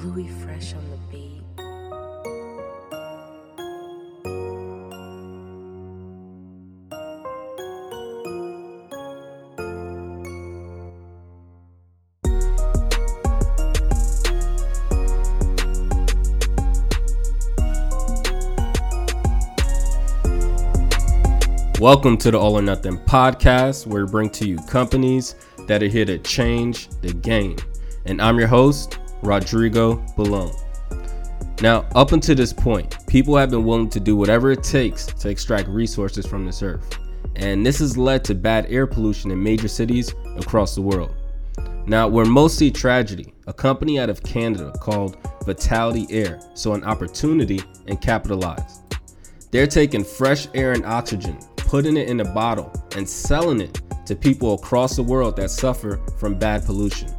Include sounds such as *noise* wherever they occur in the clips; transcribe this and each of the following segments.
Bluey Fresh on the beat. Welcome to the All or Nothing podcast, where we bring to you companies that are here to change the game. And I'm your host, Rodrigo Balone. Now, up until this point, people have been willing to do whatever it takes to extract resources from this earth. And this has led to bad air pollution in major cities across the world. Now, we're mostly tragedy. A company out of Canada called Vitality Air saw an opportunity and capitalized. They're taking fresh air and oxygen, putting it in a bottle, and selling it to people across the world that suffer from bad pollution.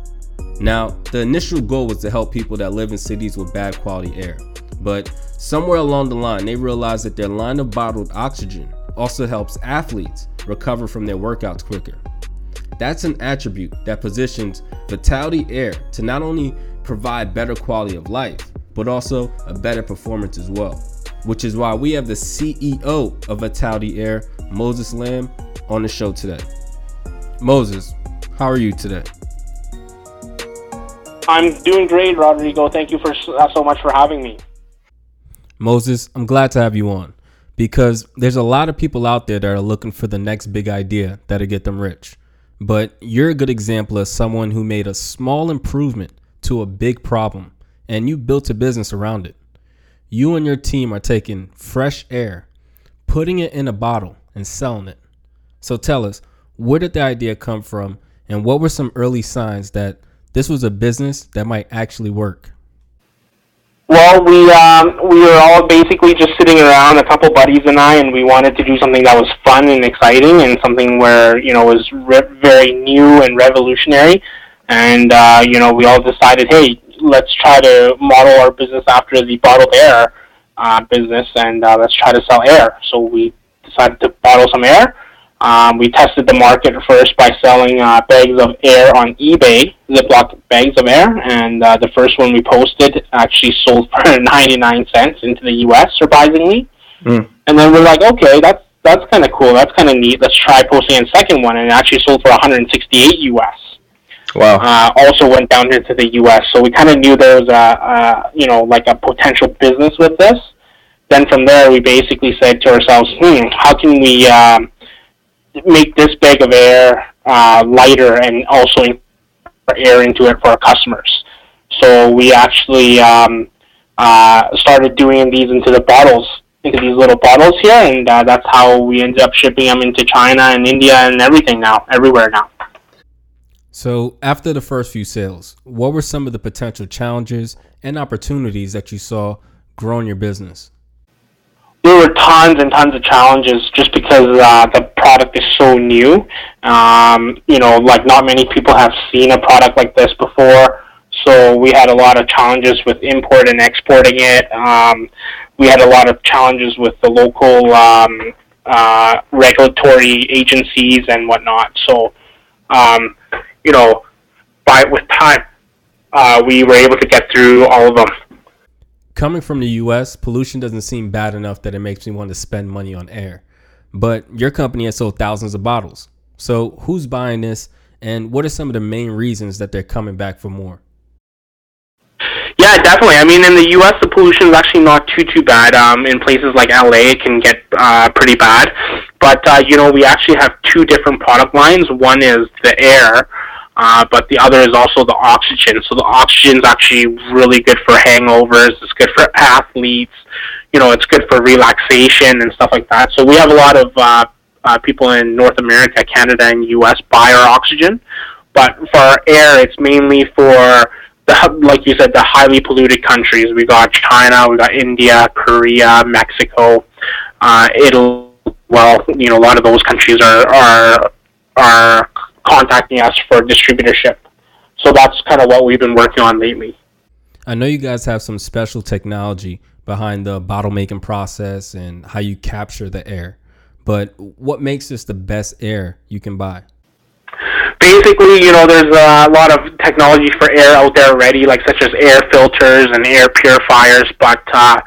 Now, the initial goal was to help people that live in cities with bad quality air, but somewhere along the line, they realized that their line of bottled oxygen also helps athletes recover from their workouts quicker. That's an attribute that positions Vitality Air to not only provide better quality of life, but also a better performance as well. Which is why we have the CEO of Vitality Air, Moses Lam, on the show today. Moses, how are you today? I'm doing great, Rodrigo. Thank you for uh, so much for having me. Moses, I'm glad to have you on because there's a lot of people out there that are looking for the next big idea that'll get them rich. But you're a good example of someone who made a small improvement to a big problem and you built a business around it. You and your team are taking fresh air, putting it in a bottle, and selling it. So tell us, where did the idea come from and what were some early signs that this was a business that might actually work? Well, we um, we were all basically just sitting around, a couple buddies and I, and we wanted to do something that was fun and exciting, and something where you know was re- very new and revolutionary. And uh, you know, we all decided, hey, let's try to model our business after the bottled air uh, business, and uh, let's try to sell air. So we decided to bottle some air um, we tested the market first by selling uh, bags of air on eBay, Ziploc bags of air, and uh, the first one we posted actually sold for *laughs* 99 cents into the U.S. surprisingly. Mm. And then we're like, okay, that's that's kind of cool. That's kind of neat. Let's try posting a second one, and it actually sold for 168 U.S. Wow. Uh, also went down into the U.S. So we kind of knew there was a, a you know like a potential business with this. Then from there, we basically said to ourselves, hmm, how can we um, make this bag of air uh, lighter and also air into it for our customers. So we actually um, uh, started doing these into the bottles, into these little bottles here, and uh, that's how we ended up shipping them into China and India and everything now, everywhere now. So, after the first few sales, what were some of the potential challenges and opportunities that you saw growing your business? there were tons and tons of challenges just because uh, the product is so new. Um, you know, like not many people have seen a product like this before. So we had a lot of challenges with import and exporting it. Um, we had a lot of challenges with the local um, uh, regulatory agencies and whatnot. So, um, you know, by with time, uh, we were able to get through all of them coming from the US, pollution doesn't seem bad enough that it makes me want to spend money on air. But your company has sold thousands of bottles. So who's buying this and what are some of the main reasons that they're coming back for more? Yeah, definitely. I mean, in the U.S., the pollution is actually not too too bad. Um, in places like L.A., it can get uh, pretty bad. But uh, you know, we actually have two different product lines. One is the air, uh, but the other is also the oxygen. So the oxygen is actually really good for hangovers. It's good for athletes. You know, it's good for relaxation and stuff like that. So we have a lot of uh, uh, people in North America, Canada, and U.S. buy our oxygen. But for our air, it's mainly for the, like you said, the highly polluted countries. We got China, we got India, Korea, Mexico, uh, Italy. Well, you know, a lot of those countries are are are contacting us for distributorship. So that's kind of what we've been working on lately. I know you guys have some special technology behind the bottle making process and how you capture the air. But what makes this the best air you can buy? basically, you know, there's a lot of technology for air out there already, like such as air filters and air purifiers. But uh,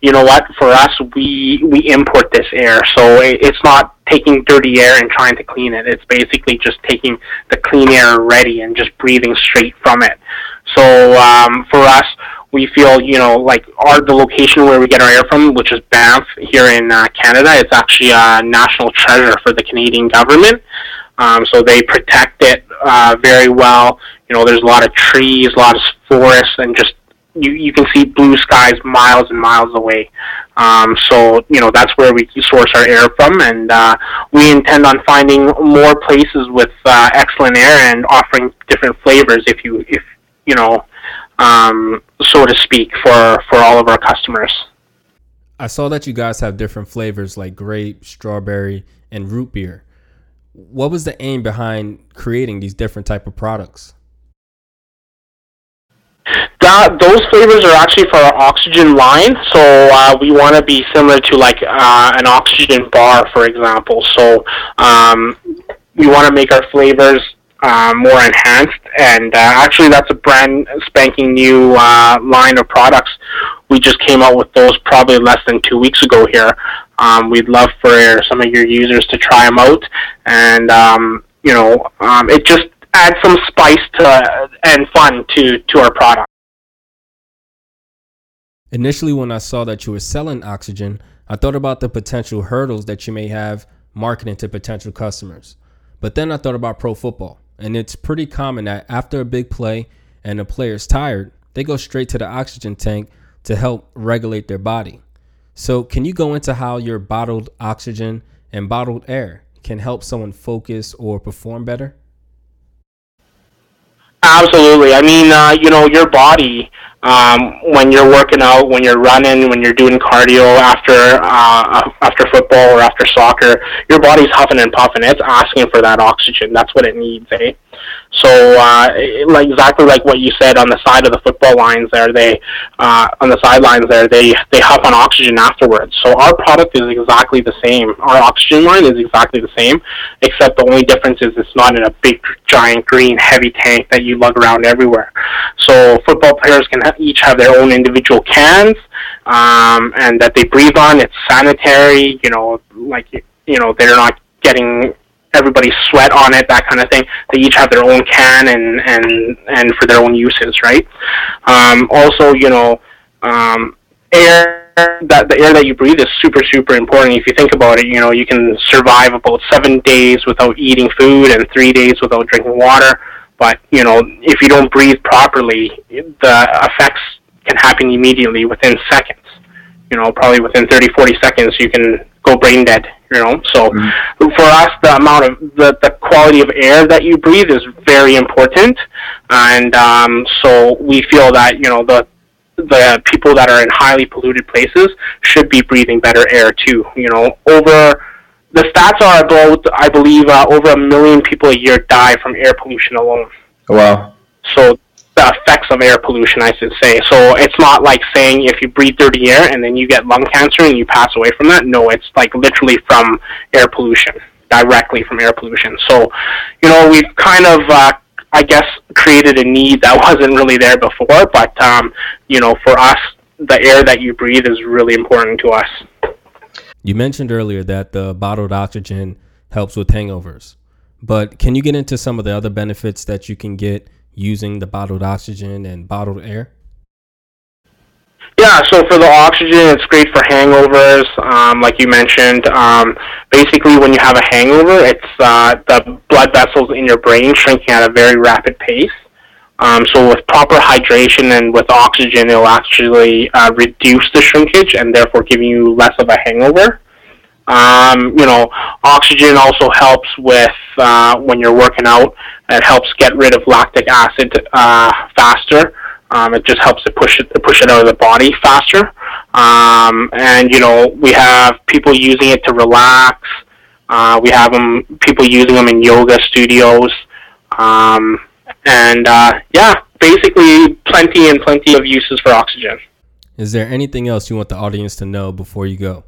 you know what? For us, we we import this air, so it's not taking dirty air and trying to clean it. It's basically just taking the clean air ready and just breathing straight from it. So um, for us, we feel you know like our the location where we get our air from, which is Banff here in uh, Canada. It's actually a national treasure for the Canadian government. Um, so they protect it uh, very well. You know, there's a lot of trees, a lot of forests, and just you you can see blue skies miles and miles away. Um, so you know that's where we source our air from, and uh, we intend on finding more places with uh, excellent air and offering different flavors. If you if you know, um, so to speak, for for all of our customers. I saw that you guys have different flavors like grape, strawberry, and root beer what was the aim behind creating these different type of products? That, those flavors are actually for our oxygen line. So uh, we want to be similar to like uh, an oxygen bar, for example. So um, we want to make our flavors uh, more enhanced. And uh, actually, that's a brand spanking new uh, line of products. We just came out with those probably less than two weeks ago here. Um, we'd love for some of your users to try them out, and um, you know, um, it just adds some spice to and fun to to our product. Initially, when I saw that you were selling oxygen, I thought about the potential hurdles that you may have marketing to potential customers. But then I thought about pro football, and it's pretty common that after a big play and a player's tired, they go straight to the oxygen tank to help regulate their body. So, can you go into how your bottled oxygen and bottled air can help someone focus or perform better? Absolutely. I mean, uh, you know, your body um, when you're working out, when you're running, when you're doing cardio after uh, after football or after soccer, your body's huffing and puffing. It's asking for that oxygen. That's what it needs, eh? So, uh, like exactly like what you said on the side of the football lines there, they uh, on the sidelines there, they they huff on oxygen afterwards. So our product is exactly the same. Our oxygen line is exactly the same, except the only difference is it's not in a big, giant, green, heavy tank that you lug around everywhere. So football players can have, each have their own individual cans, um, and that they breathe on. It's sanitary. You know, like you know, they're not getting everybody's sweat on it, that kind of thing. They each have their own can and and and for their own uses, right? Um, also, you know, um, air that the air that you breathe is super super important. If you think about it, you know, you can survive about seven days without eating food and three days without drinking water. But you know, if you don't breathe properly, the effects can happen immediately within seconds. You know, probably within 30, 40 seconds, you can go brain dead you know? So mm-hmm. for us the amount of the, the quality of air that you breathe is very important. And um, so we feel that you know the the people that are in highly polluted places should be breathing better air too you know? Over the stats are about i believe uh, over a million people a year die from air pollution alone. Wow. So the effects of air pollution, I should say. So it's not like saying if you breathe dirty air and then you get lung cancer and you pass away from that. No, it's like literally from air pollution, directly from air pollution. So, you know, we've kind of, uh, I guess, created a need that *laughs* wasn't really there before. But, um, you know, for us, the air that you breathe is really important to us. You mentioned earlier that the bottled oxygen helps with hangovers. But can you get into some of the other benefits that you can get using the bottled oxygen and bottled air? Yeah, so for the oxygen, it's great for hangovers, um, like you mentioned. Um, basically, when you have a hangover, it's uh, the blood vessels in your brain shrinking at a very rapid pace. Um, so with proper hydration and with oxygen, it'll actually uh, reduce the shrinkage and therefore giving you less of a hangover. Um, you know, oxygen also helps with uh, when you're working out. It helps get rid of lactic acid uh, faster. Um, it just helps to push it to push it out of the body faster. Um, and you know, we have people using it to relax. Uh, we have them people using them in yoga studios. Um, and uh, yeah, basically plenty and plenty of uses for oxygen. Is there anything else you want the audience to know before you go?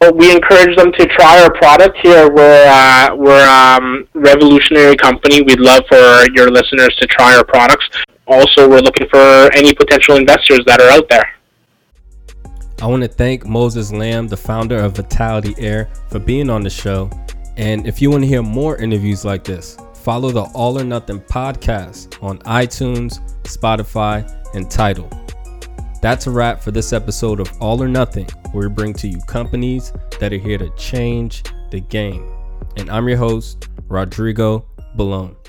We encourage them to try our product here. We're uh, we're um, revolutionary company. We'd love for your listeners to try our products. Also, we're looking for any potential investors that are out there. I want to thank Moses Lam, the founder of Vitality Air, for being on the show. And if you want to hear more interviews like this, follow the All or Nothing podcast on iTunes, Spotify, and Tidal. That's a wrap for this episode of All or Nothing, where we bring to you companies that are here to change the game. And I'm your host, Rodrigo Balone.